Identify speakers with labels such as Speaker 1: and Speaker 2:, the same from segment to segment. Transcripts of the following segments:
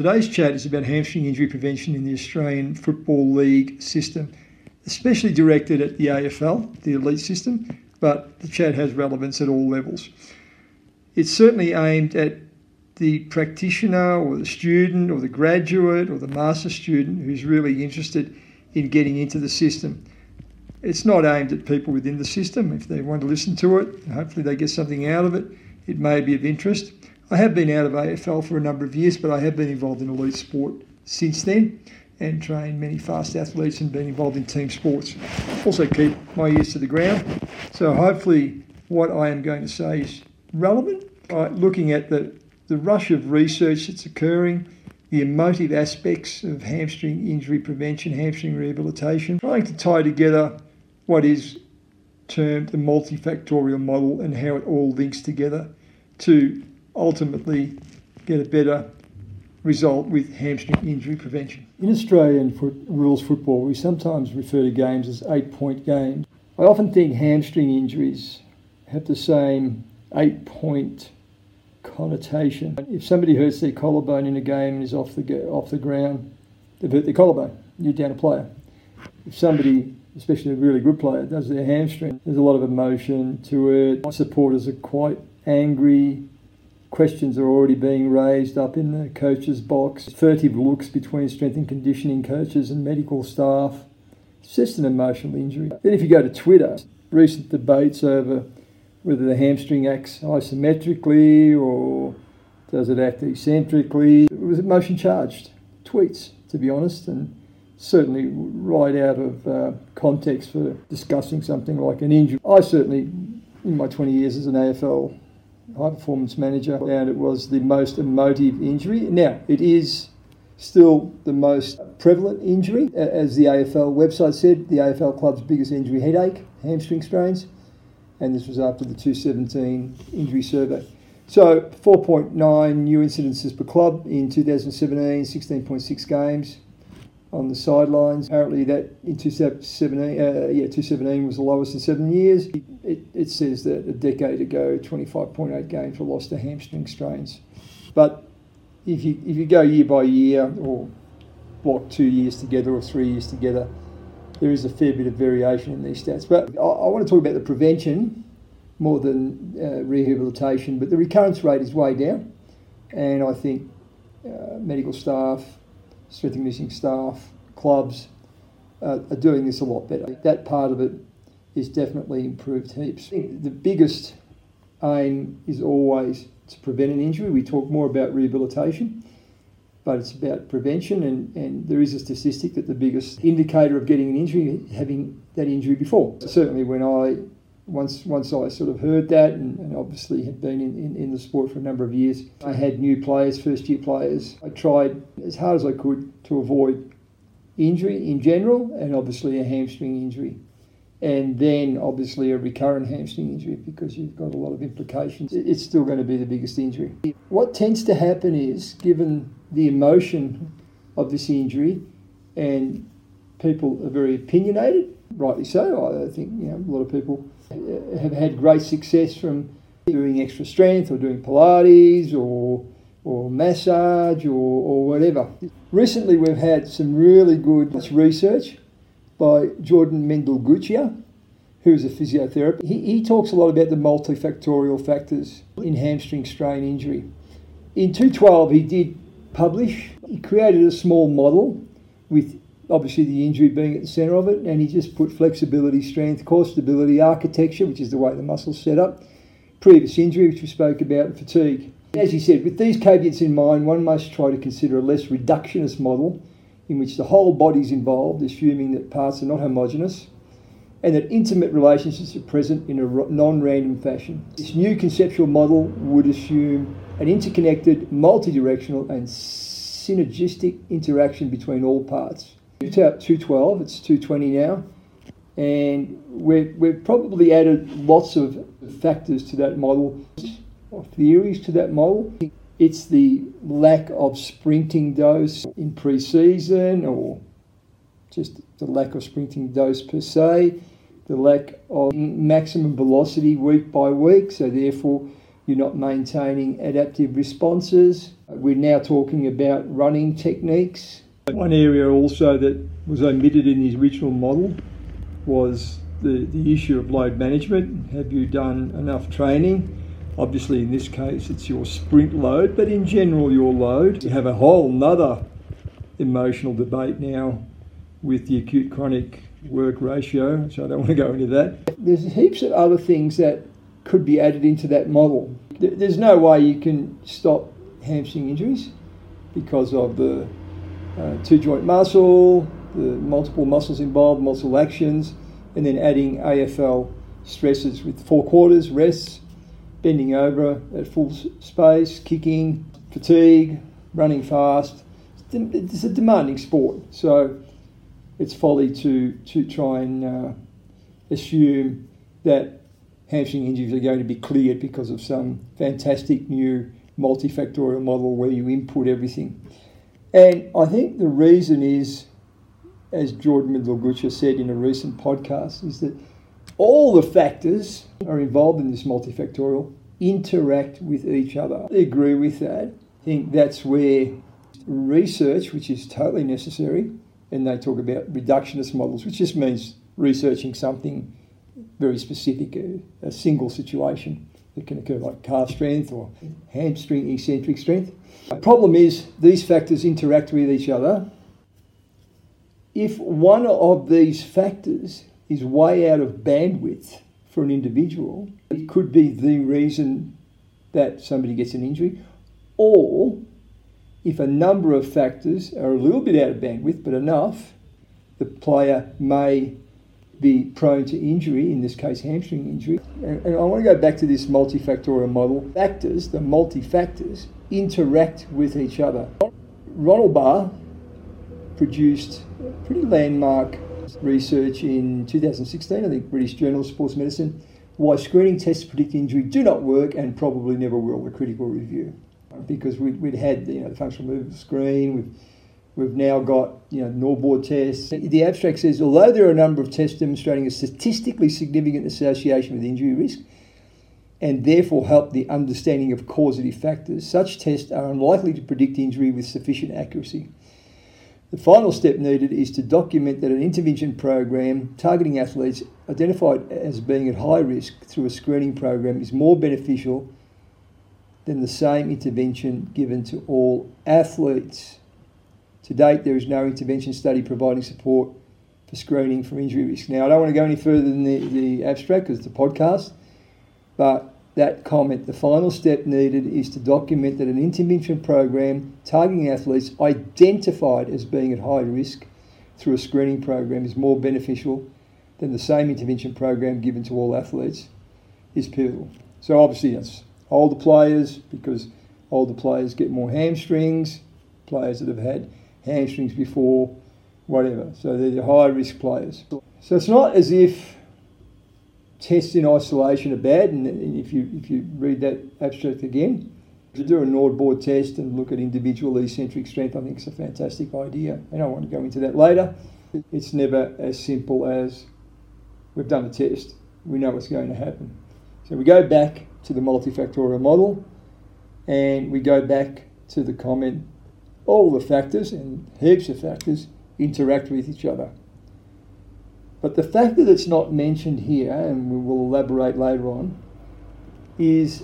Speaker 1: Today's chat is about hamstring injury prevention in the Australian Football League system, especially directed at the AFL, the elite system, but the chat has relevance at all levels. It's certainly aimed at the practitioner or the student or the graduate or the master student who's really interested in getting into the system. It's not aimed at people within the system. If they want to listen to it, hopefully they get something out of it. It may be of interest. I have been out of AFL for a number of years, but I have been involved in elite sport since then and trained many fast athletes and been involved in team sports. Also keep my ears to the ground. So hopefully what I am going to say is relevant. Uh, looking at the, the rush of research that's occurring, the emotive aspects of hamstring injury prevention, hamstring rehabilitation, trying to tie together what is termed the multifactorial model and how it all links together to ultimately get a better result with hamstring injury prevention. In Australian foot, rules football, we sometimes refer to games as eight point games. I often think hamstring injuries have the same eight point connotation. If somebody hurts their collarbone in a game and is off the, off the ground, they've hurt their collarbone, you're down a player. If somebody especially a really good player, does their hamstring. There's a lot of emotion to it. My supporters are quite angry. Questions are already being raised up in the coach's box. Furtive looks between strength and conditioning coaches and medical staff. It's just an emotional injury. Then, if you go to Twitter, recent debates over whether the hamstring acts isometrically or does it act eccentrically. It was emotion charged tweets, to be honest, and certainly right out of uh, context for discussing something like an injury. I certainly, in my 20 years as an AFL high performance manager, found it was the most emotive injury. Now, it is still the most prevalent injury. As the AFL website said, the AFL club's biggest injury headache, hamstring strains, and this was after the 217 injury survey. So 4.9 new incidences per club in 2017, 16.6 games, on the sidelines. Apparently, that in 2017, uh, yeah, 2017 was the lowest in seven years. It, it says that a decade ago, 25.8 games were lost to hamstring strains. But if you if you go year by year or block two years together or three years together, there is a fair bit of variation in these stats. But I, I want to talk about the prevention more than uh, rehabilitation. But the recurrence rate is way down, and I think uh, medical staff strength and conditioning staff, clubs uh, are doing this a lot better. That part of it is definitely improved heaps. The biggest aim is always to prevent an injury. We talk more about rehabilitation, but it's about prevention, and, and there is a statistic that the biggest indicator of getting an injury having that injury before. Certainly, when I once once I sort of heard that and, and obviously had been in, in, in, the sport for a number of years, I had new players, first year players. I tried as hard as I could to avoid injury in general and obviously a hamstring injury. And then obviously a recurrent hamstring injury because you've got a lot of implications. It's still going to be the biggest injury. What tends to happen is, given the emotion of this injury, and people are very opinionated, rightly so. I think you know, a lot of people Uh, have had great success from doing extra strength or doing Pilates or or massage or, or whatever. Recently, we've had some really good research by Jordan Mendiguchia, who's a physiotherapist. He, he talks a lot about the multifactorial factors in hamstring strain injury. In 2012, he did publish, he created a small model with obviously the injury being at the centre of it, and he just put flexibility, strength, core stability, architecture, which is the way the muscle's set up, previous injury, which we spoke about, and fatigue. As he said, with these caveats in mind, one must try to consider a less reductionist model in which the whole body is involved, assuming that parts are not homogeneous, and that intimate relationships are present in a non random fashion. This new conceptual model would assume an interconnected, multi directional, and synergistic interaction between all parts. 212, it's 220 now. And we've, we've probably added lots of factors to that model, or theories to that model. It's the lack of sprinting dose in pre season, or just the lack of sprinting dose per se, the lack of maximum velocity week by week, so therefore you're not maintaining adaptive responses. We're now talking about running techniques. One area also that was omitted in the original model was the, the issue of load management. Have you done enough training? Obviously, in this case, it's your sprint load, but in general, your load. You have a whole nother emotional debate now with the acute chronic work ratio, so I don't want to go into that. There's heaps of other things that could be added into that model. There's no way you can stop hamstring injuries because of the uh, two joint muscle, the multiple muscles involved, muscle actions, and then adding AFL stresses with four quarters, rests, bending over at full space, kicking, fatigue, running fast. It's a demanding sport, so it's folly to, to try and uh, assume that hamstring injuries are going to be cleared because of some fantastic new multifactorial model where you input everything. And I think the reason is, as Jordan Mendiguchia said in a recent podcast, is that all the factors are involved in this multifactorial interact with each other. I agree with that. I think that's where research, which is totally necessary, and they talk about reductionist models, which just means researching something very specific, a, a single situation that can occur, like calf strength or hamstring eccentric strength. The problem is these factors interact with each other. If one of these factors is way out of bandwidth for an individual, it could be the reason that somebody gets an injury, or if a number of factors are a little bit out of bandwidth but enough, the player may be prone to injury, in this case hamstring injury. And, and I want to go back to this multifactorial model. Factors, the multi-factors, interact with each other. Roald Bahr produced pretty landmark research in 2016, I think British Journal of Sports Medicine, why screening tests to predict injury do not work and probably never will, the critical review. Because we'd, we'd had you know, the functional movement screen, we've, we've now got you know, NordBord tests. The abstract says, although there are a number of tests demonstrating a statistically significant association with injury risk, and therefore help the understanding of causative factors, such tests are unlikely to predict injury with sufficient accuracy. The final step needed is to document that an intervention program targeting athletes identified as being at high risk through a screening program is more beneficial than the same intervention given to all athletes. To date, there is no intervention study providing support for screening for injury risk. Now, I don't want to go any further than the, the abstract because it's a podcast, but that comment, the final step needed is to document that an intervention program targeting athletes identified as being at high risk through a screening program is more beneficial than the same intervention program given to all athletes is pivotal. So obviously that's older players because older players get more hamstrings, players that have had hamstrings before, whatever. So they're the high risk players. So it's not as if tests in isolation are bad, and if you if you read that abstract again, to do a NordBord test and look at individual eccentric strength, I think it's a fantastic idea. And I want to go into that later. It's never as simple as we've done a test, we know what's going to happen. So we go back to the multifactorial model and we go back to the comment all the factors and heaps of factors interact with each other. But the factor that's not mentioned here, and we will elaborate later on, is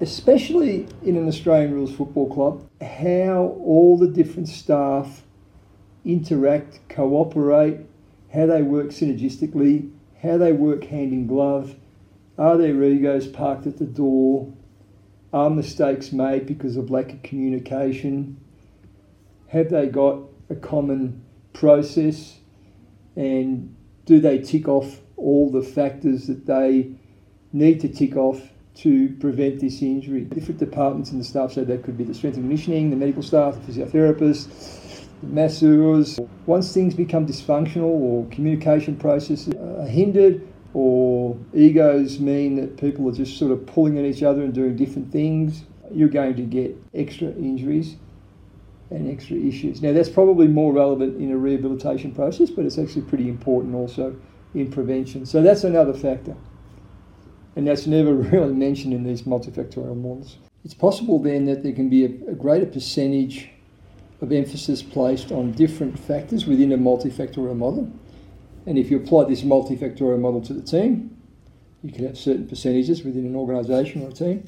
Speaker 1: especially in an Australian rules football club, how all the different staff interact, cooperate, how they work synergistically, how they work hand in glove. Are their egos parked at the door? Are mistakes made because of lack of communication? Have they got a common process and do they tick off all the factors that they need to tick off to prevent this injury? Different departments in the staff, so that could be the strength and conditioning, the medical staff, the physiotherapists, the masseurs. Once things become dysfunctional or communication processes are hindered, or egos mean that people are just sort of pulling at each other and doing different things, you're going to get extra injuries and extra issues. Now, that's probably more relevant in a rehabilitation process, but it's actually pretty important also in prevention. So that's another factor. And that's never really mentioned in these multifactorial models. It's possible then that there can be a, a greater percentage of emphasis placed on different factors within a multifactorial model. And if you apply this multifactorial model to the team, you can have certain percentages within an organisation or a team.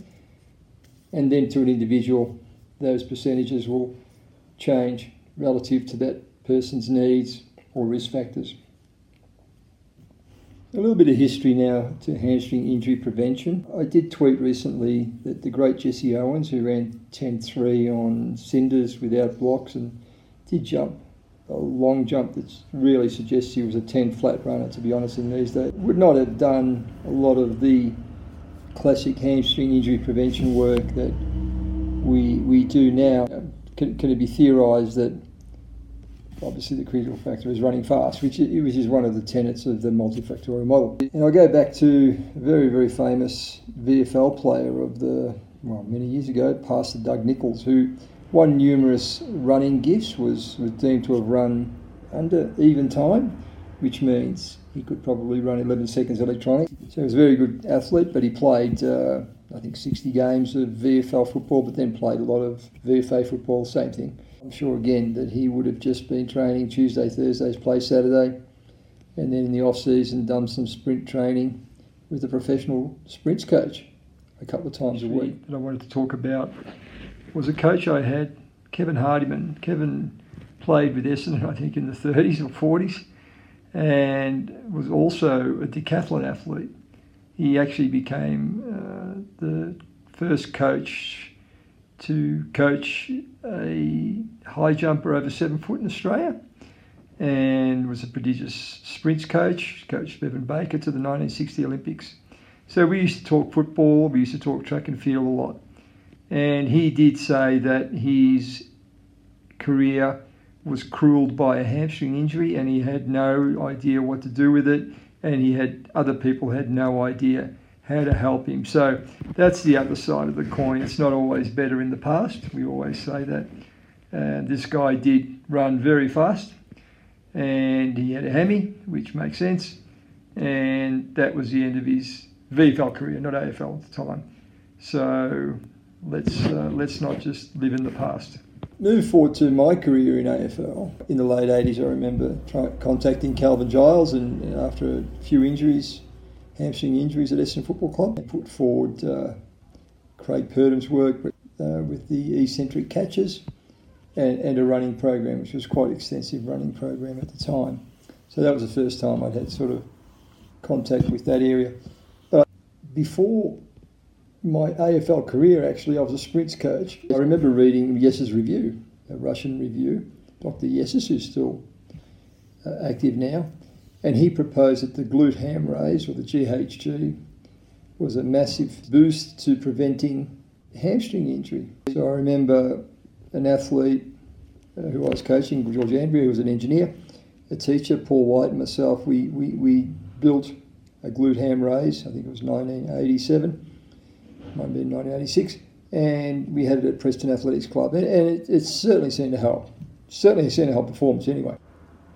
Speaker 1: And then to an individual, those percentages will change relative to that person's needs or risk factors. A little bit of history now to hamstring injury prevention. I did tweet recently that the great Jesse Owens, who ran 10.3 on cinders without blocks and did jump a long jump that really suggests he was a 10 flat runner, to be honest, in these days, would not have done a lot of the classic hamstring injury prevention work that we, we do now. Can, it be theorised that obviously the critical factor is running fast, which is, which is one of the tenets of the multifactorial model. And I'll go back to a very, very famous VFL player of the, well, many years ago, Pastor Doug Nicholls, who won numerous running gifts, was, was deemed to have run under even time, which means he could probably run 11 seconds electronic. So he was a very good athlete, but he played, uh, I think, 60 games of VFL football, but then played a lot of VFA football, same thing. I'm sure again that he would have just been training Tuesday, Thursdays, play Saturday, and then in the off season done some sprint training with a professional sprints coach a couple of times a week. That I wanted to talk about was a coach I had, Kevin Hardiman. Kevin played with Essendon, I think, in the 30s or 40s, and was also a decathlon athlete. He actually became the first coach to coach a high jumper over seven foot in Australia and was a prodigious sprints coach, coached Bevan Baker to the 1960 Olympics. So we used to talk football, we used to talk track and field a lot. And he did say that his career was cruelled by a hamstring injury and he had no idea what to do with it and he had other people had no idea how to help him. So that's the other side of the coin. It's not always better in the past. We always say that. And this guy did run very fast and he had a hammy, which makes sense. And that was the end of his VFL career, not AFL at the time. So let's, uh, let's not just live in the past. Move forward to my career in AFL. In the late 80s, I remember contacting Kelvin Giles, and after a few injuries, hamstring injuries at Essendon Football Club. They put forward uh, Craig Purdam's work uh, with the eccentric catches and, and, a running program, which was quite extensive running program at the time. So that was the first time I'd had sort of contact with that area. But before my AFL career, actually, I was a sprints coach. I remember reading Yes's review, a Russian review. Dr. Yessis, who's still uh, active now, and he proposed that the glute ham raise, or the GHG, was a massive boost to preventing hamstring injury. So I remember an athlete uh, who I was coaching, George Andrea, who was an engineer, a teacher, Paul White, and myself, we, we, we built a glute ham raise, I think it was 1987, might have been 1986, and we had it at Preston Athletics Club. And, and it, it certainly seemed to help. Certainly seemed to help performance anyway.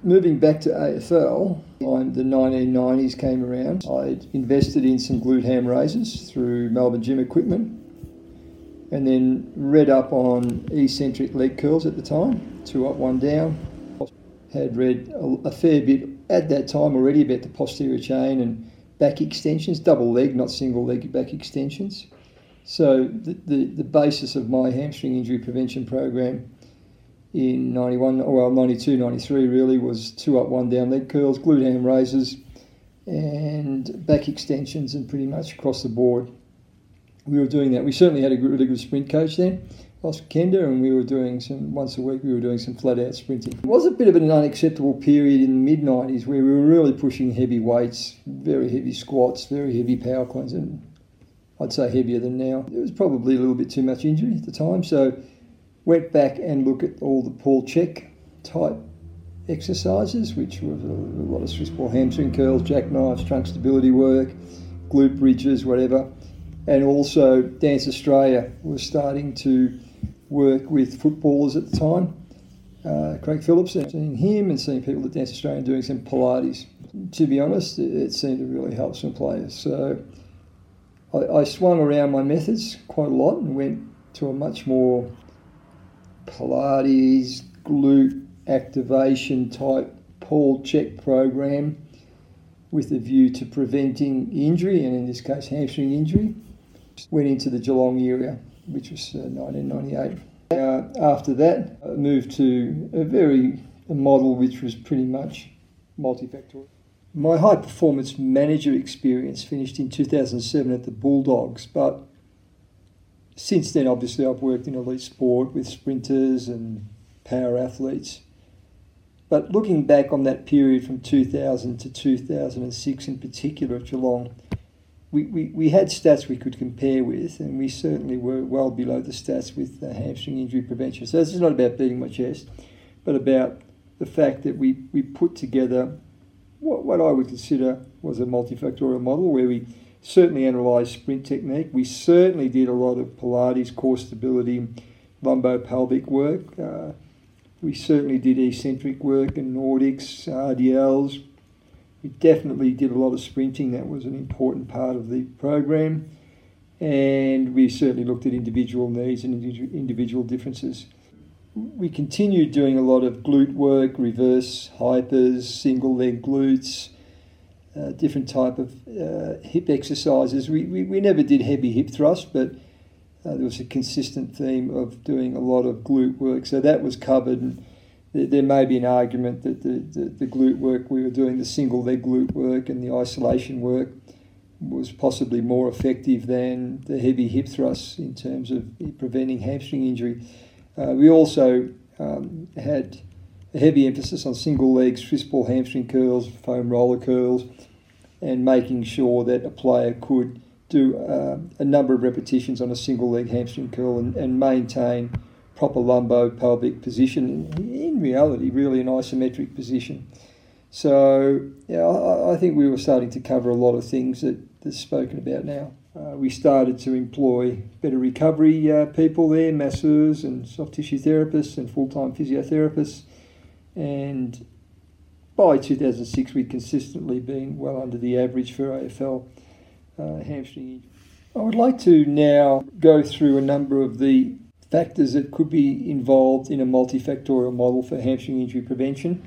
Speaker 1: Moving back to AFL, when the 1990s came around, I invested in some glute ham raises through Melbourne Gym Equipment and then read up on eccentric leg curls at the time, two up, one down. Had read a, a fair bit at that time already about the posterior chain and back extensions, double leg, not single leg back extensions. So the, the, the basis of my hamstring injury prevention program in 91, well, 92, 93 really was two up, one down leg curls, glute ham raises, and back extensions, and pretty much across the board. We were doing that. We certainly had a really good sprint coach then, Oscar Kender, and we were doing some, once a week, we were doing some flat out sprinting. It was a bit of an unacceptable period in the mid 90s where we were really pushing heavy weights, very heavy squats, very heavy power cleans, and I'd say heavier than now. It was probably a little bit too much injury at the time, so went back and looked at all the Paul Chek type exercises, which a, a lot of Swiss ball hamstring curls, jackknives, trunk stability work, glute bridges, whatever. And also, Dance Australia was starting to work with footballers at the time. Uh, Craig Phillips, and seeing him and seeing people at Dance Australia doing some Pilates. To be honest, it, it seemed to really help some players. So I, I swung around my methods quite a lot and went to a much more Pilates, glute activation type Paul Chek program with a view to preventing injury, and in this case, hamstring injury. Went into the Geelong area, which was uh, 1998. Uh, after that, I moved to a very a model which was pretty much multifactorial. My high performance manager experience finished in 2007 at the Bulldogs, but since then, obviously, I've worked in elite sport with sprinters and power athletes. But looking back on that period from 2000 to 2006 in particular at Geelong, we, we, we had stats we could compare with, and we certainly were well below the stats with uh, hamstring injury prevention. So this is not about beating my chest, but about the fact that we, we put together what, what I would consider was a multifactorial model where we certainly analysed sprint technique. We certainly did a lot of Pilates, core stability, lumbopelvic work. Uh, we certainly did eccentric work and Nordics, RDLs. We definitely did a lot of sprinting. That was an important part of the program. And we certainly looked at individual needs and individual differences we continued doing a lot of glute work, reverse hypers, single leg glutes, uh, different type of uh, hip exercises. We, we, we never did heavy hip thrust, but uh, there was a consistent theme of doing a lot of glute work. So that was covered. And there, may be an argument that the, the, the glute work we were doing, the single leg glute work and the isolation work, was possibly more effective than the heavy hip thrusts in terms of preventing hamstring injury. Uh, we also um, had a heavy emphasis on single legs, Swiss ball hamstring curls, foam roller curls, and making sure that a player could do uh, a number of repetitions on a single leg hamstring curl and, and maintain proper lumbo pelvic position. In reality, really an isometric position. So yeah, I, I, think we were starting to cover a lot of things that, that's spoken about now. Uh, we started to employ better recovery uh, people there, masseurs and soft tissue therapists and full time physiotherapists. And by 2006, we'd consistently been well under the average for AFL uh, hamstring injury. I would like to now go through a number of the factors that could be involved in a multifactorial model for hamstring injury prevention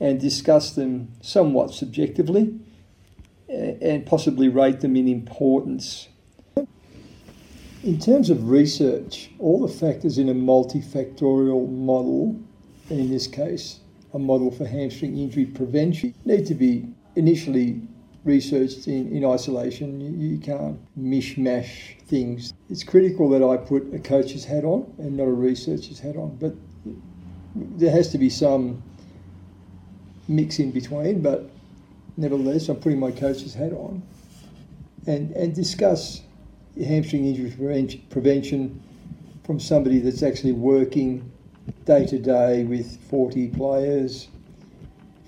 Speaker 1: and discuss them somewhat subjectively and possibly rate them in importance. In terms of research, all the factors in a multifactorial model, in this case, a model for hamstring injury prevention, need to be initially researched in, in isolation. You, you can't mishmash things. It's critical that I put a coach's hat on and not a researcher's hat on, but there has to be some mix in between. But nevertheless, I'm putting my coach's hat on and, and discuss hamstring injury prevention from somebody that's actually working day to day with 40 players,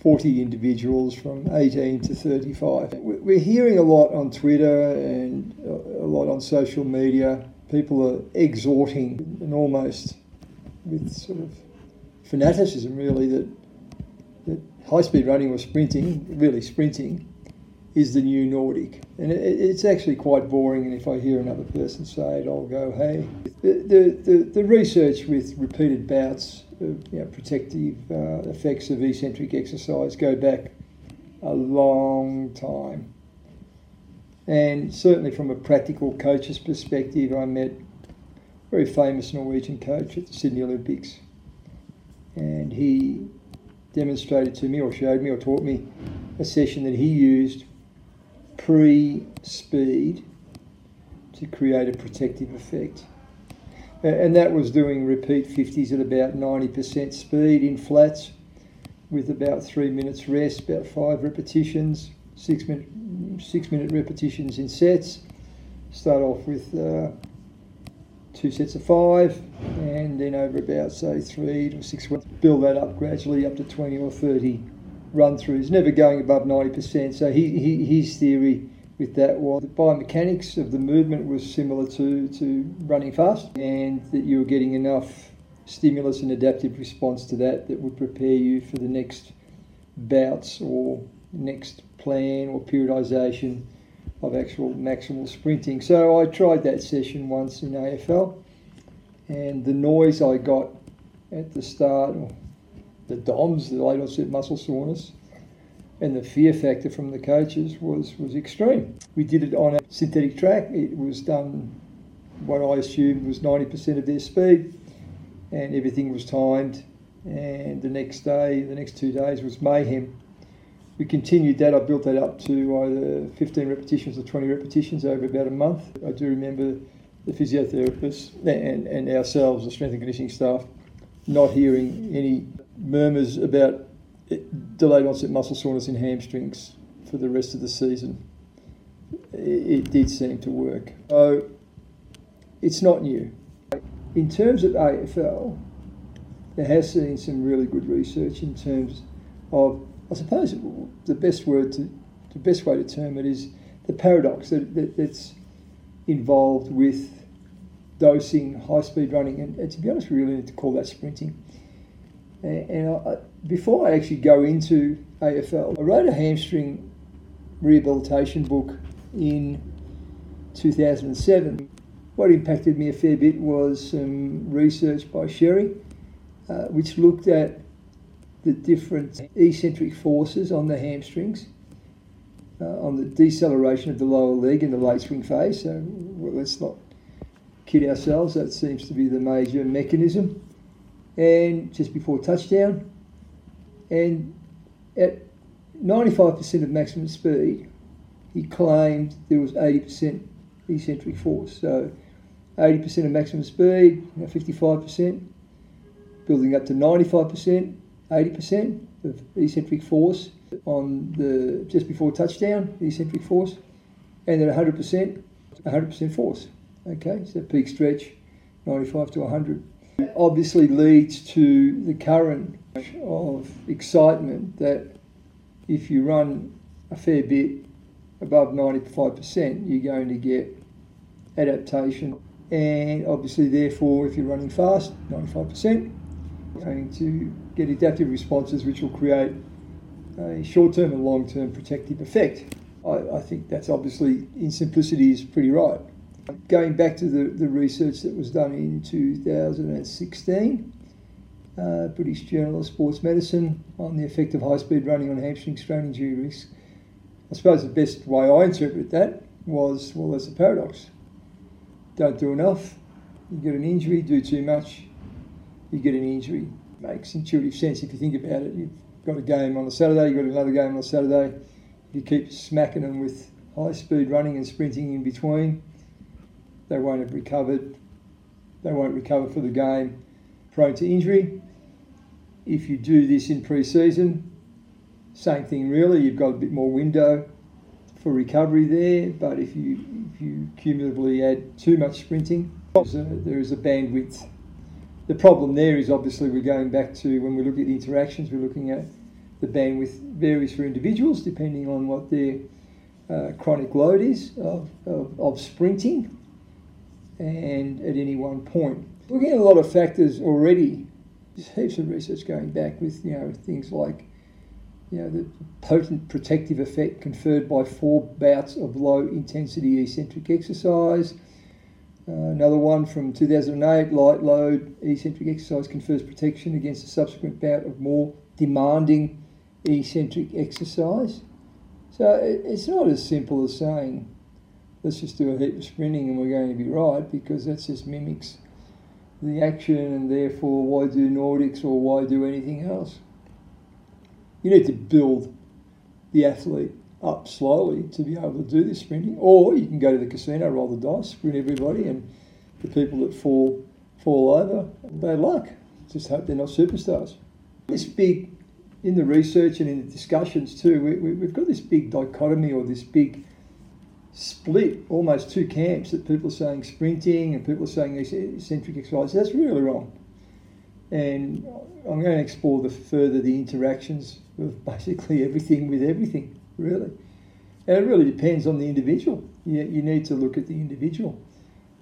Speaker 1: 40 individuals from 18 to 35. We're hearing a lot on Twitter and a lot on social media. People are exhorting and almost with sort of fanaticism, really, that that high speed running or sprinting, really sprinting, is the new Nordic. And it, it's actually quite boring. And if I hear another person say it, I'll go, hey. The, the, the, the research with repeated bouts of you know, protective uh, effects of eccentric exercise go back a long time. And certainly from a practical coach's perspective, I met a very famous Norwegian coach at the Sydney Olympics. And he demonstrated to me or showed me or taught me a session that he used pre speed to create a protective effect. And that was doing repeat 50s at about 90% speed in flats with about three minutes rest, about five repetitions, six minute, six minute repetitions in sets. Start off with uh, two sets of five, and then over about say three to six weeks, build that up gradually up to 20 or 30 run through throughs, never going above 90%. So he, he, his theory with that was the biomechanics of the movement was similar to, to running fast, and that you were getting enough stimulus and adaptive response to that that would prepare you for the next bouts or next plan or periodization of actual maximal sprinting. So I tried that session once in AFL, and the noise I got at the start, the DOMS, the late onset muscle soreness, and the fear factor from the coaches was, was extreme. We did it on a synthetic track. It was done what I assumed was 90% of their speed, and everything was timed. And the next day, the next two days was mayhem. We continued that. I built that up to either 15 repetitions or 20 repetitions over about a month. I do remember the physiotherapists and, and ourselves, the strength and conditioning staff, not hearing any murmurs about delayed onset muscle soreness in hamstrings for the rest of the season. It, did seem to work. So it's not new. In terms of AFL, there has seen some really good research in terms of, I suppose the best word to, the best way to term it is the paradox that, that that's involved with dosing high speed running. And, and, to be honest, we really need to call that sprinting. And, and I, before I actually go into AFL, I wrote a hamstring rehabilitation book in 2007. What impacted me a fair bit was some research by Sherry, uh, which looked at the different eccentric forces on the hamstrings, uh, on the deceleration of the lower leg in the late swing phase. So well, let's not kid ourselves, that seems to be the major mechanism. And just before touchdown, and at 95% of maximum speed, he claimed there was 80% eccentric force. So 80% of maximum speed, you know, 55%, building up to 95%, 80% of eccentric force on the just before touchdown, eccentric force, and then 100%, 100% force. Okay, so peak stretch, 95 to 100. Obviously leads to the current of excitement that if you run a fair bit above 95%, you're going to get adaptation. And obviously, therefore, if you're running fast, 95%, you're going to get adaptive responses which will create a short term and long term protective effect. I, I, think that's obviously, in simplicity, is pretty right. Going back to the, the research that was done in 2016, uh, British Journal of Sports Medicine on the effect of high speed running on hamstring strain injury risk. I suppose the best way I interpret that was well, there's a paradox. Don't do enough, you get an injury, do too much, you get an injury. Makes intuitive sense if you think about it. You've got a game on a Saturday, you've got another game on a Saturday. You keep smacking them with high speed running and sprinting in between, they won't have recovered. They won't recover for the game, prone to injury. If you do this in pre-season, same thing really. You've got a bit more window for recovery there. But if you if you cumulatively add too much sprinting, a, there is a bandwidth. The problem there is obviously we're going back to when we look at the interactions, we're looking at the bandwidth varies for individuals depending on what their uh, chronic load is of, of, of sprinting and at any one point. Looking at a lot of factors already there's heaps of research going back with you know things like you know the potent protective effect conferred by four bouts of low intensity eccentric exercise. Uh, another one from 2008, light load eccentric exercise confers protection against a subsequent bout of more demanding eccentric exercise. So it's not as simple as saying, let's just do a heap of sprinting and we're going to be right, because that just mimics the action and therefore why do Nordics or why do anything else? You need to build the athlete up slowly to be able to do this sprinting. Or you can go to the casino, roll the dice, sprint everybody, and the people that fall fall over, bad luck. Just hope they're not superstars. This big, in the research and in the discussions too, we, we, we've got this big dichotomy or this big split almost two camps that people are saying sprinting and people are saying eccentric exercise. That's really wrong. And I'm going to explore the further the interactions of basically everything with everything, really. And it really depends on the individual. You, you need to look at the individual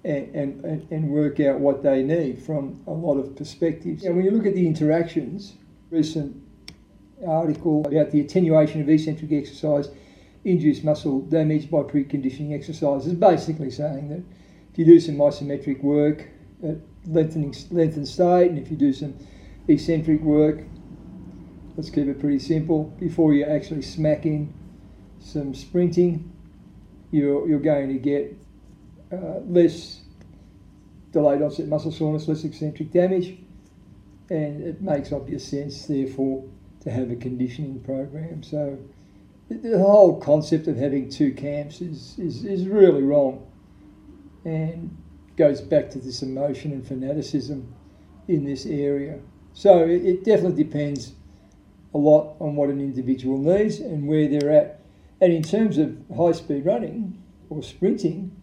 Speaker 1: and, and, and work out what they need from a lot of perspectives. And when you look at the interactions, recent article about the attenuation of eccentric exercise induce muscle damage by preconditioning exercises. Basically saying that if you do some isometric work at lengthening lengthened state, and if you do some eccentric work, let's keep it pretty simple. Before you actually smack in some sprinting, you're, you're going to get uh, less delayed onset muscle soreness, less eccentric damage, and it makes obvious sense, therefore, to have a conditioning program. So the whole concept of having two camps is, is, is really wrong and goes back to this emotion and fanaticism in this area. So it, it definitely depends a lot on what an individual needs and where they're at. And in terms of high speed running or sprinting,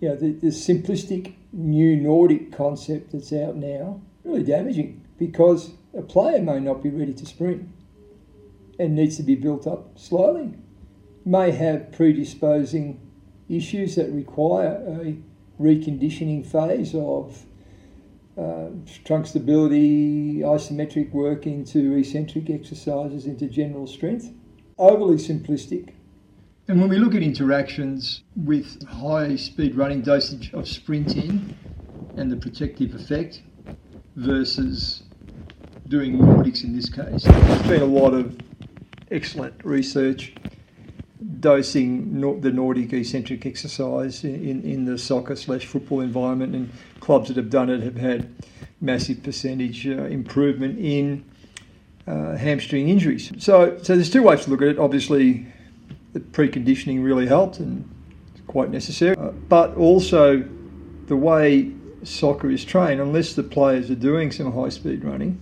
Speaker 1: you know, the, the simplistic new Nordic concept that's out now really damaging because a player may not be ready to sprint and needs to be built up slowly, may have predisposing issues that require a reconditioning phase of uh, trunk stability, isometric work into eccentric exercises, into general strength. Overly simplistic. And when we look at interactions with high speed running dosage of sprinting and the protective effect versus doing Nordics in this case, there's been a lot of excellent research dosing the Nordic eccentric exercise in, in the soccer slash football environment, and clubs that have done it have had massive percentage uh, improvement in uh, hamstring injuries. So, so there's two ways to look at it. Obviously, the preconditioning really helped and it's quite necessary, uh, but also the way soccer is trained, unless the players are doing some high speed running,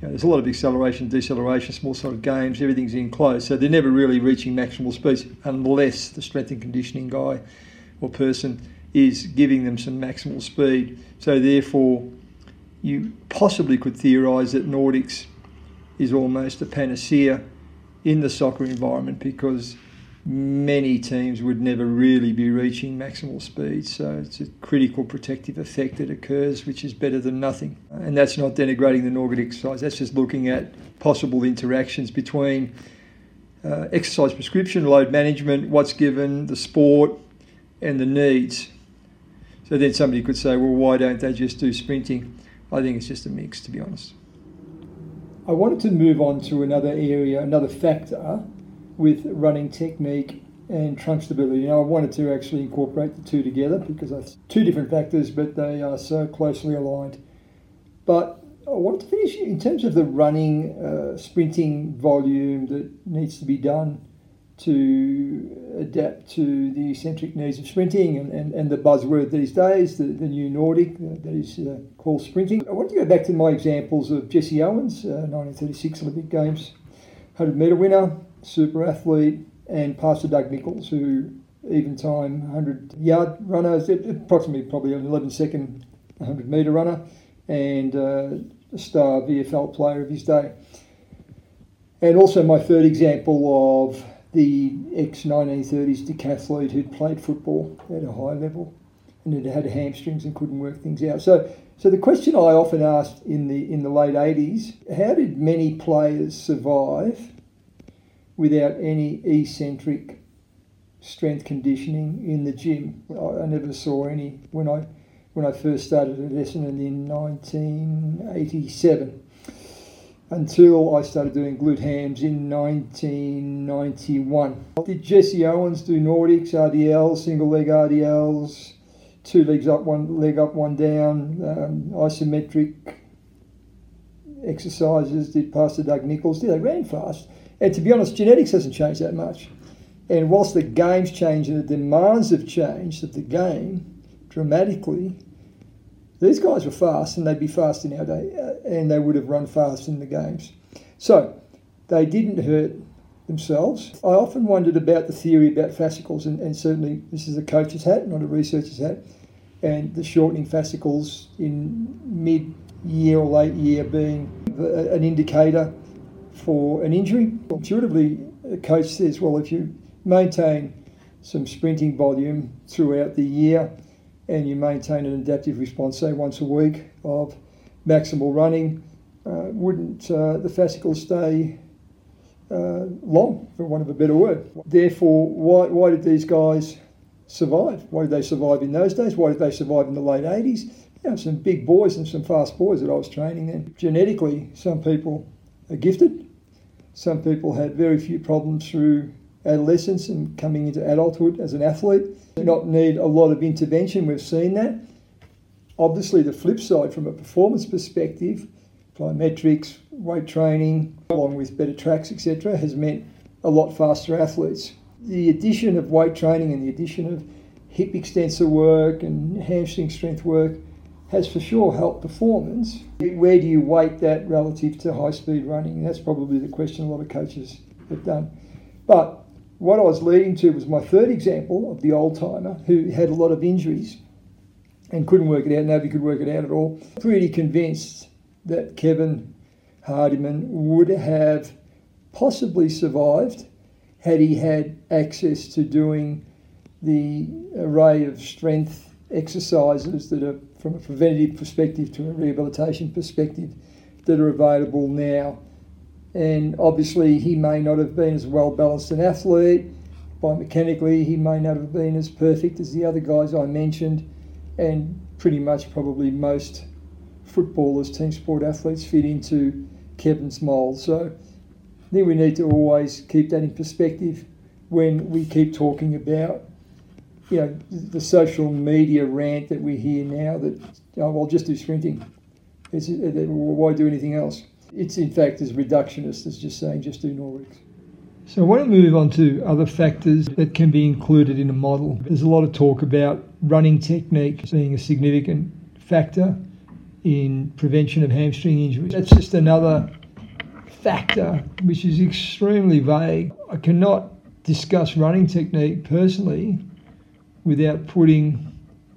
Speaker 1: you know, there's a lot of acceleration, deceleration, small sort of games, everything's in close. So they're never really reaching maximal speed unless the strength and conditioning guy or person is giving them some maximal speed. So therefore, you possibly could theorise that Nordics is almost a panacea in the soccer environment because many teams would never really be reaching maximal speed. So it's a critical protective effect that occurs, which is better than nothing. And that's not denigrating the Nordic exercise, that's just looking at possible interactions between uh, exercise prescription, load management, what's given, the sport, and the needs. So then somebody could say, well, why don't they just do sprinting? I think it's just a mix, to be honest. I wanted to move on to another area, another factor with running technique and trunk stability. Now, I wanted to actually incorporate the two together because that's two different factors, but they are so closely aligned. But I wanted to finish in terms of the running, uh, sprinting volume that needs to be done to adapt to the eccentric needs of sprinting and, and, and the buzzword these days, the, the new Nordic, uh, that is uh, called sprinting. I want to go back to my examples of Jesse Owens, uh, 1936 Olympic Games 100 metre winner, super athlete, and Pastor Doug Nicholls, who even time 100 yard runner, approximately probably an 11 second 100 metre runner, and uh, a star VFL player of his day. And also my third example of the ex 1930s decathlete who'd played football at a high level and had had hamstrings and couldn't work things out. So, so the question I often asked in the in the late 80s: How did many players survive without any eccentric strength conditioning in the gym. I, I never saw any when I when I first started at Essendon in 1987 until I started doing glute hams in 1991. Did Jesse Owens do Nordics, RDLs, single leg RDLs, two legs up, one leg up, one down, um, isometric exercises? Did Pastor Doug Nicholls? Did they ran fast? And to be honest, genetics hasn't changed that much. And whilst the game's changed and the demands have changed of the game dramatically, these guys were fast and they'd be fast in our day uh, and they would have run fast in the games. So they didn't hurt themselves. I often wondered about the theory about fascicles, and, and certainly this is a coach's hat, not a researcher's hat, and the shortening fascicles in mid year or late year being an indicator for an injury. Intuitively, a coach says, well, if you maintain some sprinting volume throughout the year and you maintain an adaptive response, say once a week, of maximal running, uh, wouldn't uh, the fascicles stay uh, long, for want of a better word. Therefore, why, why did these guys survive? Why did they survive in those days? Why did they survive in the late 80s? You know, some big boys and some fast boys that I was training then. Genetically, some people are gifted. Some people had very few problems through adolescence and coming into adulthood as an athlete. Do not need a lot of intervention. We've seen that. Obviously, the flip side from a performance perspective, plyometrics, weight training, along with better tracks, etc., has meant a lot faster athletes. The addition of weight training and the addition of hip extensor work and hamstring strength work has for sure helped performance. Where do you weight that relative to high speed running? That's probably the question a lot of coaches have done. But what I was leading to was my third example of the old timer who had a lot of injuries and couldn't work it out. Nobody could work it out at all. Pretty convinced that Kevin Hardiman would have possibly survived had he had access to doing the array of strength exercises that are from a preventative perspective to a rehabilitation perspective that are available now. And obviously, he may not have been as well balanced an athlete. Biomechanically, he may not have been as perfect as the other guys I mentioned and pretty much probably most footballers, team sport athletes fit into Kevin's mould. So I think we need to always keep that in perspective when we keep talking about you know the social media rant that we hear now that oh, I'll just do sprinting. It's, uh, why do anything else? It's in fact as reductionist as just saying just do Norwegians. So I want to move on to other factors that can be included in a model. There's a lot of talk about running technique being a significant factor in prevention of hamstring injuries. That's just another factor which is extremely vague. I cannot discuss running technique personally without putting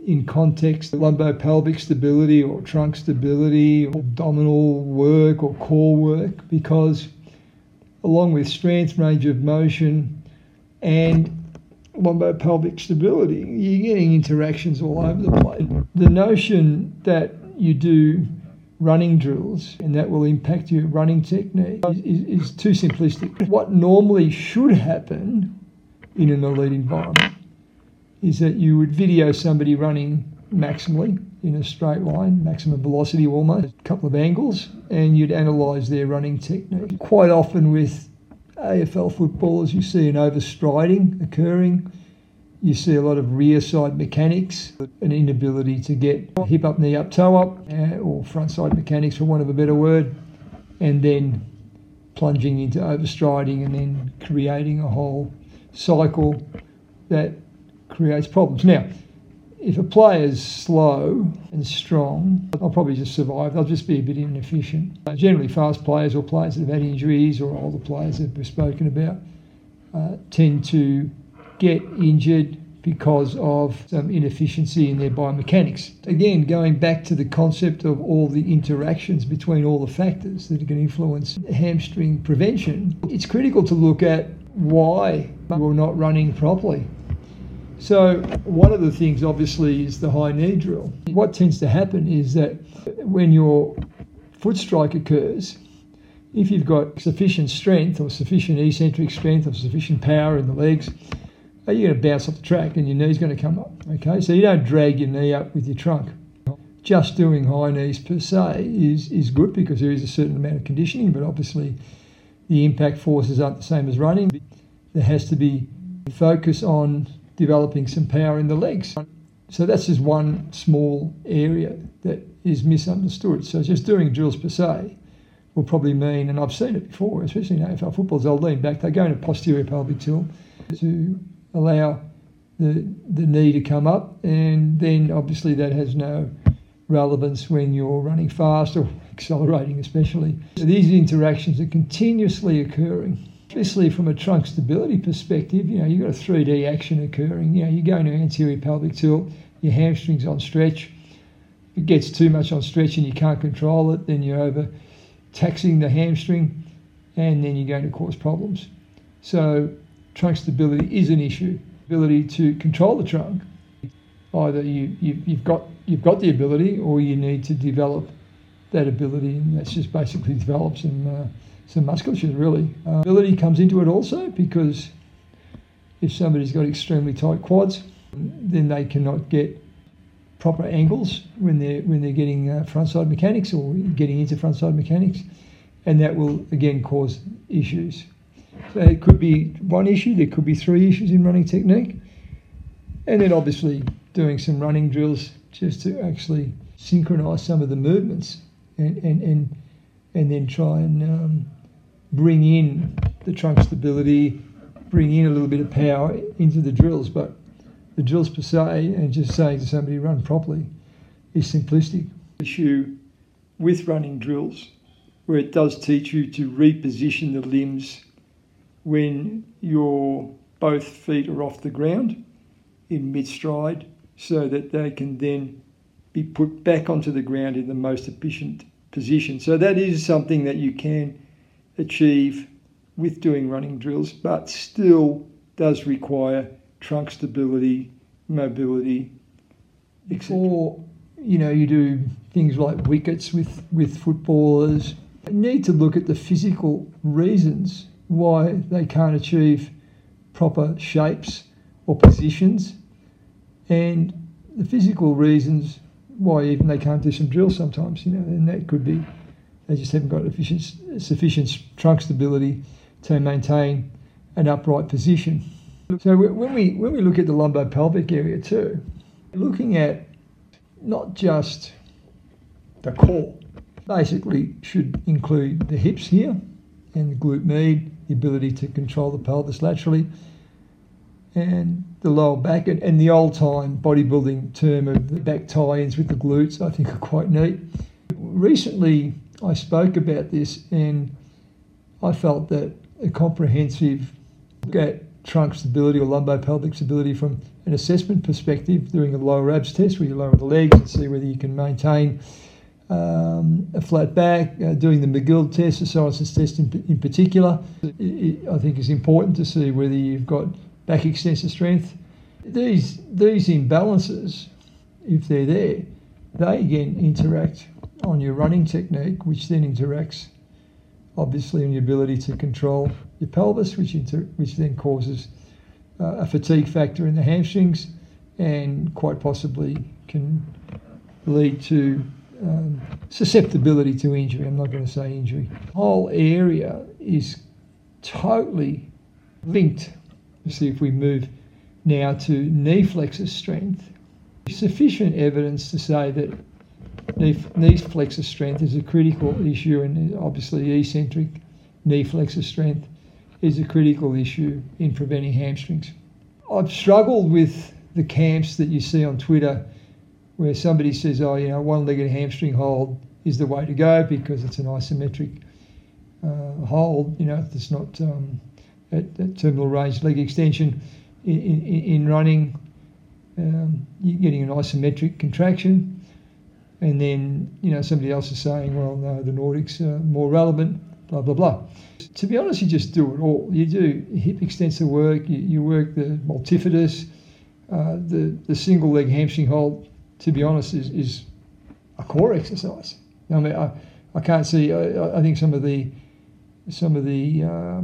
Speaker 1: in context lumbopelvic stability or trunk stability or abdominal work or core work because along with strength, range of motion, and lumbopelvic stability, you're getting interactions all over the place. The notion that you do running drills and that will impact your running technique is, is, is too simplistic. What normally should happen in an elite environment is that you would video somebody running maximally in a straight line, maximum velocity almost, a couple of angles, and you'd analyse their running technique. Quite often with AFL footballers, you see an overstriding occurring. You see a lot of rear side mechanics, an inability to get hip up, knee up, toe up, uh, or front side mechanics, for want of a better word, and then plunging into overstriding and then creating a whole cycle that creates problems. Now, if a player is slow and strong, they'll probably just survive. They'll just be a bit inefficient. Uh, generally, fast players or players that have had injuries or older players that we've spoken about uh, tend to get injured because of some inefficiency in their biomechanics. Again, going back to the concept of all the interactions between all the factors that can influence hamstring prevention, it's critical to look at why we're not running properly. So, one of the things obviously is the high knee drill. What tends to happen is that when your foot strike occurs, if you've got sufficient strength or sufficient eccentric strength or sufficient power in the legs, uh, you're going to bounce off the track and your knee's going to come up. Okay, so you don't drag your knee up with your trunk. Just doing high knees per se is, is good because there is a certain amount of conditioning, but obviously the impact forces aren't the same as running. There has to be focus on developing some power in the legs. So that's just one small area that is misunderstood. So just doing drills per se will probably mean, and I've seen it before, especially in AFL footballs, they'll lean back, they go into posterior pelvic tilt to allow the, the knee to come up, and then obviously that has no relevance when you're running fast or accelerating, especially. So these interactions are continuously occurring. Obviously, from a trunk stability perspective, you know, you've got a 3D action occurring. You know, you go into anterior pelvic tilt, your hamstring's on stretch. If it gets too much on stretch and you can't control it, then you're over taxing the hamstring and then you're going to cause problems. So, trunk stability is an issue. Ability to control the trunk. Either you, you, you've, got, you've got the ability or you need to develop that ability, and that's just basically develops and uh, some musculature really. Uh, ability comes into it also because if somebody's got extremely tight quads, then they cannot get proper angles when they're when they're getting uh, frontside mechanics or getting into frontside mechanics, and that will again cause issues. So it could be one issue. There could be three issues in running technique, and then obviously doing some running drills just to actually synchronise some of the movements and and and, and then try and um, bring in the trunk stability, bring in a little bit of power into the drills, but the drills per se and just saying to somebody run properly is simplistic. Issue with running drills where it does teach you to reposition the limbs when your both feet are off the ground in mid stride so that they can then be put back onto the ground in the most efficient position. So that is something that you can achieve with doing running drills, but still does require trunk stability, mobility, etc. Or you know, you do things like wickets with, with footballers. You need to look at the physical reasons why they can't achieve proper shapes or positions and the physical reasons why even they can't do some drills sometimes, you know, and that could be they just haven't got sufficient trunk stability to maintain an upright position. So when we when we look at the lumbopelvic area too, looking at not just the core, basically should include the hips here and the glute med, the ability to control the pelvis laterally, and the lower back. And, and the old time bodybuilding term of the back tie ins with the glutes, I think, are quite neat. Recently, I spoke about this and I felt that a comprehensive look at trunk stability or lumbopelvic stability from an assessment perspective, doing a lower abs test where you lower the legs and see whether you can maintain um, a flat back, uh, doing the McGill test, the Sorensen test in, in particular, it, it, I think is important to see whether you've got back extensor strength. These, these imbalances, if they're there, they again interact on your running technique, which then interacts obviously on your ability to control your pelvis, which, inter- which then causes uh, a fatigue factor in the hamstrings and quite possibly can lead to um, susceptibility to injury. I'm not going to say injury. The whole area is totally linked. See if we move now to knee flexor strength. Sufficient evidence to say that knee, knee flexor strength is a critical issue, and obviously eccentric knee flexor strength is a critical issue in preventing hamstrings. I've struggled with the camps that you see on Twitter where somebody says, oh, you know, one legged hamstring hold is the way to go because it's an isometric uh, hold, you know, it's not um, at, at, terminal range leg extension in, in, in running. Um, you're getting an isometric contraction and then you know somebody else is saying, well, no, the Nordics are more relevant, blah blah blah. To be honest, you just do it all. You do hip extensor work, you, you work the multifidus, uh, the the single leg hamstring hold. To be honest, is is a core exercise. I mean, I, I can't see. I, I think some of the some of the uh,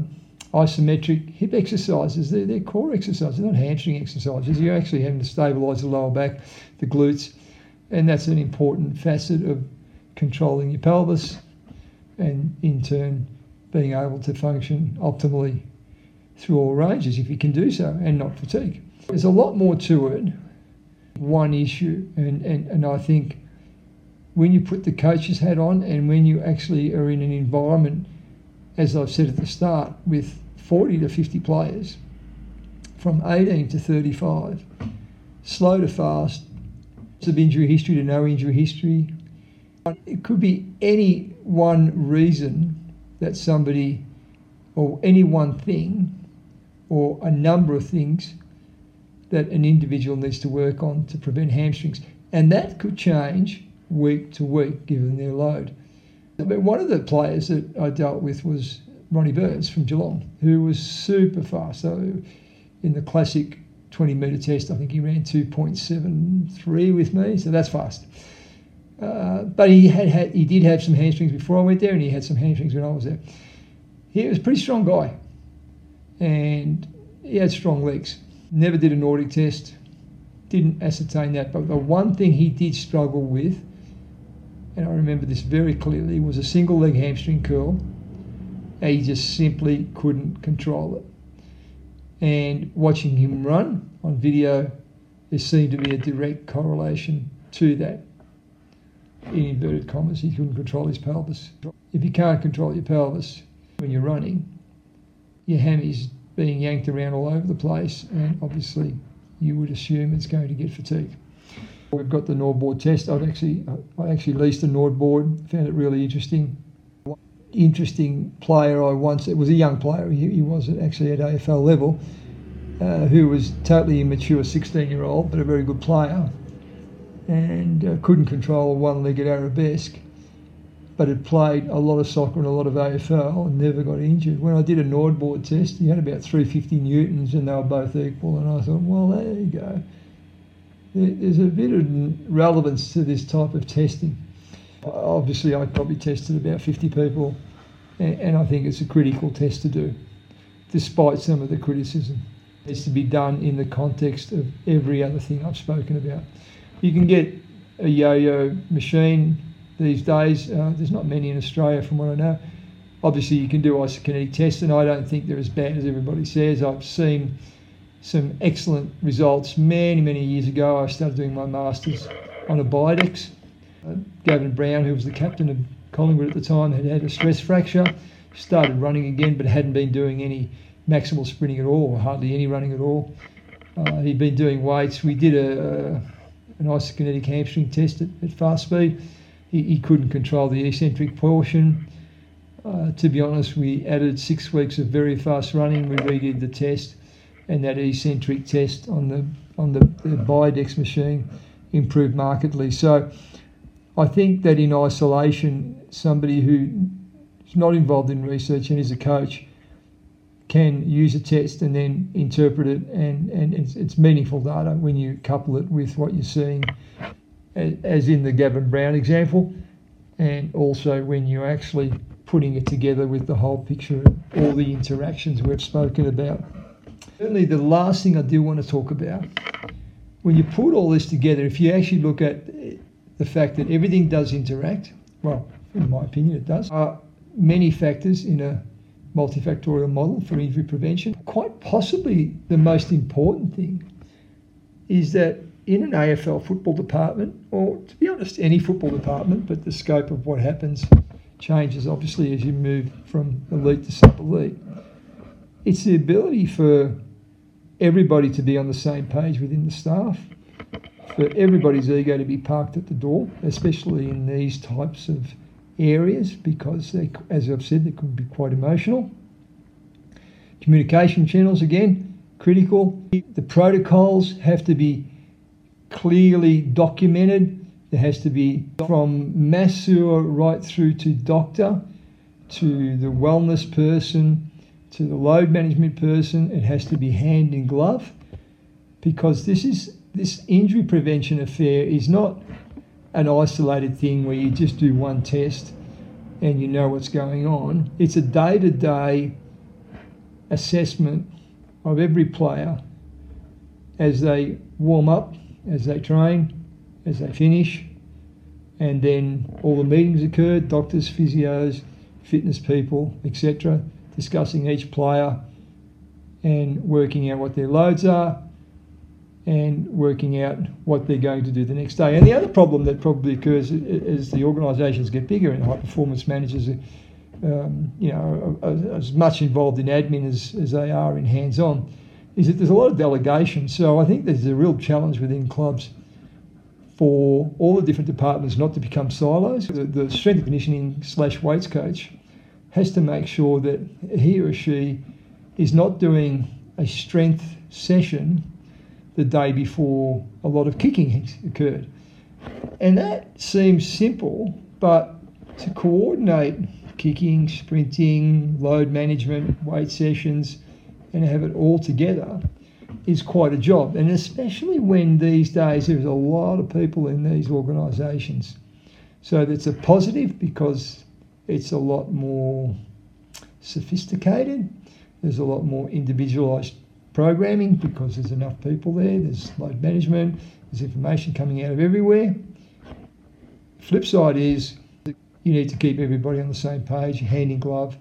Speaker 1: isometric hip exercises, they're, they're core exercises, they're not hamstring exercises. You're actually having to stabilise the lower back, the glutes, and that's an important facet of controlling your pelvis and in turn being able to function optimally through all ranges if you can do so and not fatigue. There's a lot more to it. One issue, and, and, and I think when you put the coach's hat on and when you actually are in an environment, as I've said at the start, with 40 to 50 players from 18 to 35, slow to fast, of injury history to no injury history. It could be any one reason that somebody, or any one thing, or a number of things that an individual needs to work on to prevent hamstrings. And that could change week to week given their load. But one of the players that I dealt with was Ronnie Burns from Geelong, who was super fast. So in the classic 20 metre test. I think he ran 2.73 with me, so that's fast. Uh, but he had, had he did have some hamstrings before I went there, and he had some hamstrings when I was there. he was a pretty strong guy, and he had strong legs. Never did a Nordic test, didn't ascertain that. But the one thing he did struggle with, and I remember this very clearly, it was a single leg hamstring curl. And he just simply couldn't control it. And watching him run on video, there seemed to be a direct correlation to that. In inverted commas, he couldn't control his pelvis. If you can't control your pelvis when you're running, your hammy's being yanked around all over the place, and obviously you would assume it's going to get fatigued. We've got the NordBord test. I've actually I actually leased a NordBord, found it really interesting. Interesting player I once it was a young player. He, he was actually at AFL level, uh, who was totally immature, 16 year old, but a very good player, and uh, couldn't control a one-legged arabesque but had played a lot of soccer and a lot of AFL and never got injured. When I did a NordBord test, he had about 350 newtons and they were both equal. And I thought, well, there you go. There's a bit of relevance to this type of testing. Obviously, I probably tested about 50 people, and I think it's a critical test to do, despite some of the criticism. It needs to be done in the context of every other thing I've spoken about. You can get a yo-yo machine these days. Uh, there's not many in Australia, from what I know. Obviously, you can do isokinetic tests, and I don't think they're as bad as everybody says. I've seen some excellent results many, many years ago. I started doing my masters on a Biodex. Uh, Gavin Brown, who was the captain of Collingwood at the time, had had a stress fracture, started running again, but hadn't been doing any maximal sprinting at all, hardly any running at all. Uh, he'd been doing weights. We did a, a an isokinetic hamstring test at, at fast speed he, he couldn't control the eccentric portion. Uh, to be honest, we added six weeks of very fast running. We redid the test, and that eccentric test on the on the, the Biodex machine improved markedly. So, I think that in isolation, somebody who is not involved in research and is a coach can use a test and then interpret it, and, and it's, it's meaningful data when you couple it with what you're seeing as in the Gavin Brown example, and also when you're actually putting it together with the whole picture all the interactions we've spoken about. Certainly, the last thing I do want to talk about, when you put all this together, if you actually look at the fact that everything does interact, well, in my opinion, it does, are many factors in a multifactorial model for injury prevention. Quite possibly the most important thing is that in an AFL football department, or to be honest, any football department, but the scope of what happens changes obviously as you move from elite to sub elite. It's the ability for everybody to be on the same page within the staff, for everybody's ego to be parked at the door, especially in these types of areas, because they, as I've said, they can be quite emotional. Communication channels, again, critical. The protocols have to be clearly documented. There has to be from masseur right through to doctor, to the wellness person, to the load management person. It has to be hand in glove because this is this injury prevention affair is not an isolated thing where you just do one test and you know what's going on. It's a day to day assessment of every player as they warm up as they train, as they finish, and then all the meetings occur, doctors, physios, fitness people, etc., discussing each player and working out what their loads are and working out what they're going to do the next day. And the other problem that probably occurs as the organisations get bigger and high performance managers are, um, you know, are, as much involved in admin as, as they are in hands on is that there's a lot of delegation. So I think there's a real challenge within clubs for all the different departments not to become silos. The, the strength and conditioning slash weights coach has to make sure that he or she is not doing a strength session the day before a lot of kicking occurred. And that seems simple, but to coordinate kicking, sprinting, load management, weight sessions, and have it all together is quite a job. And especially when these days there's a lot of people in these organisations. So that's a positive because it's a lot more sophisticated. There's a lot more individualised programming because there's enough people there. There's load management. There's information coming out of everywhere. Flip side is you need to keep everybody on the same page, hand in glove.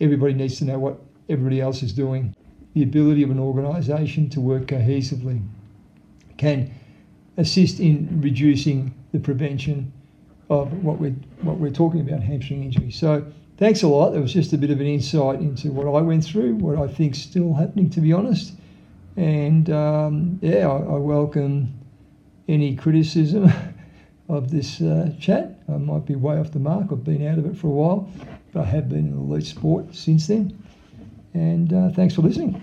Speaker 1: Everybody needs to know what everybody else is doing. The ability of an organisation to work cohesively can assist in reducing the prevention of what we're what we're talking about hamstring injury. So thanks a lot. That was just a bit of an insight into what I went through, what I think's still happening, to be honest. And um, yeah, I, I, welcome any criticism of this uh, chat. I might be way off the mark. I've been out of it for a while, but I have been in elite sport since then. And uh, thanks for listening.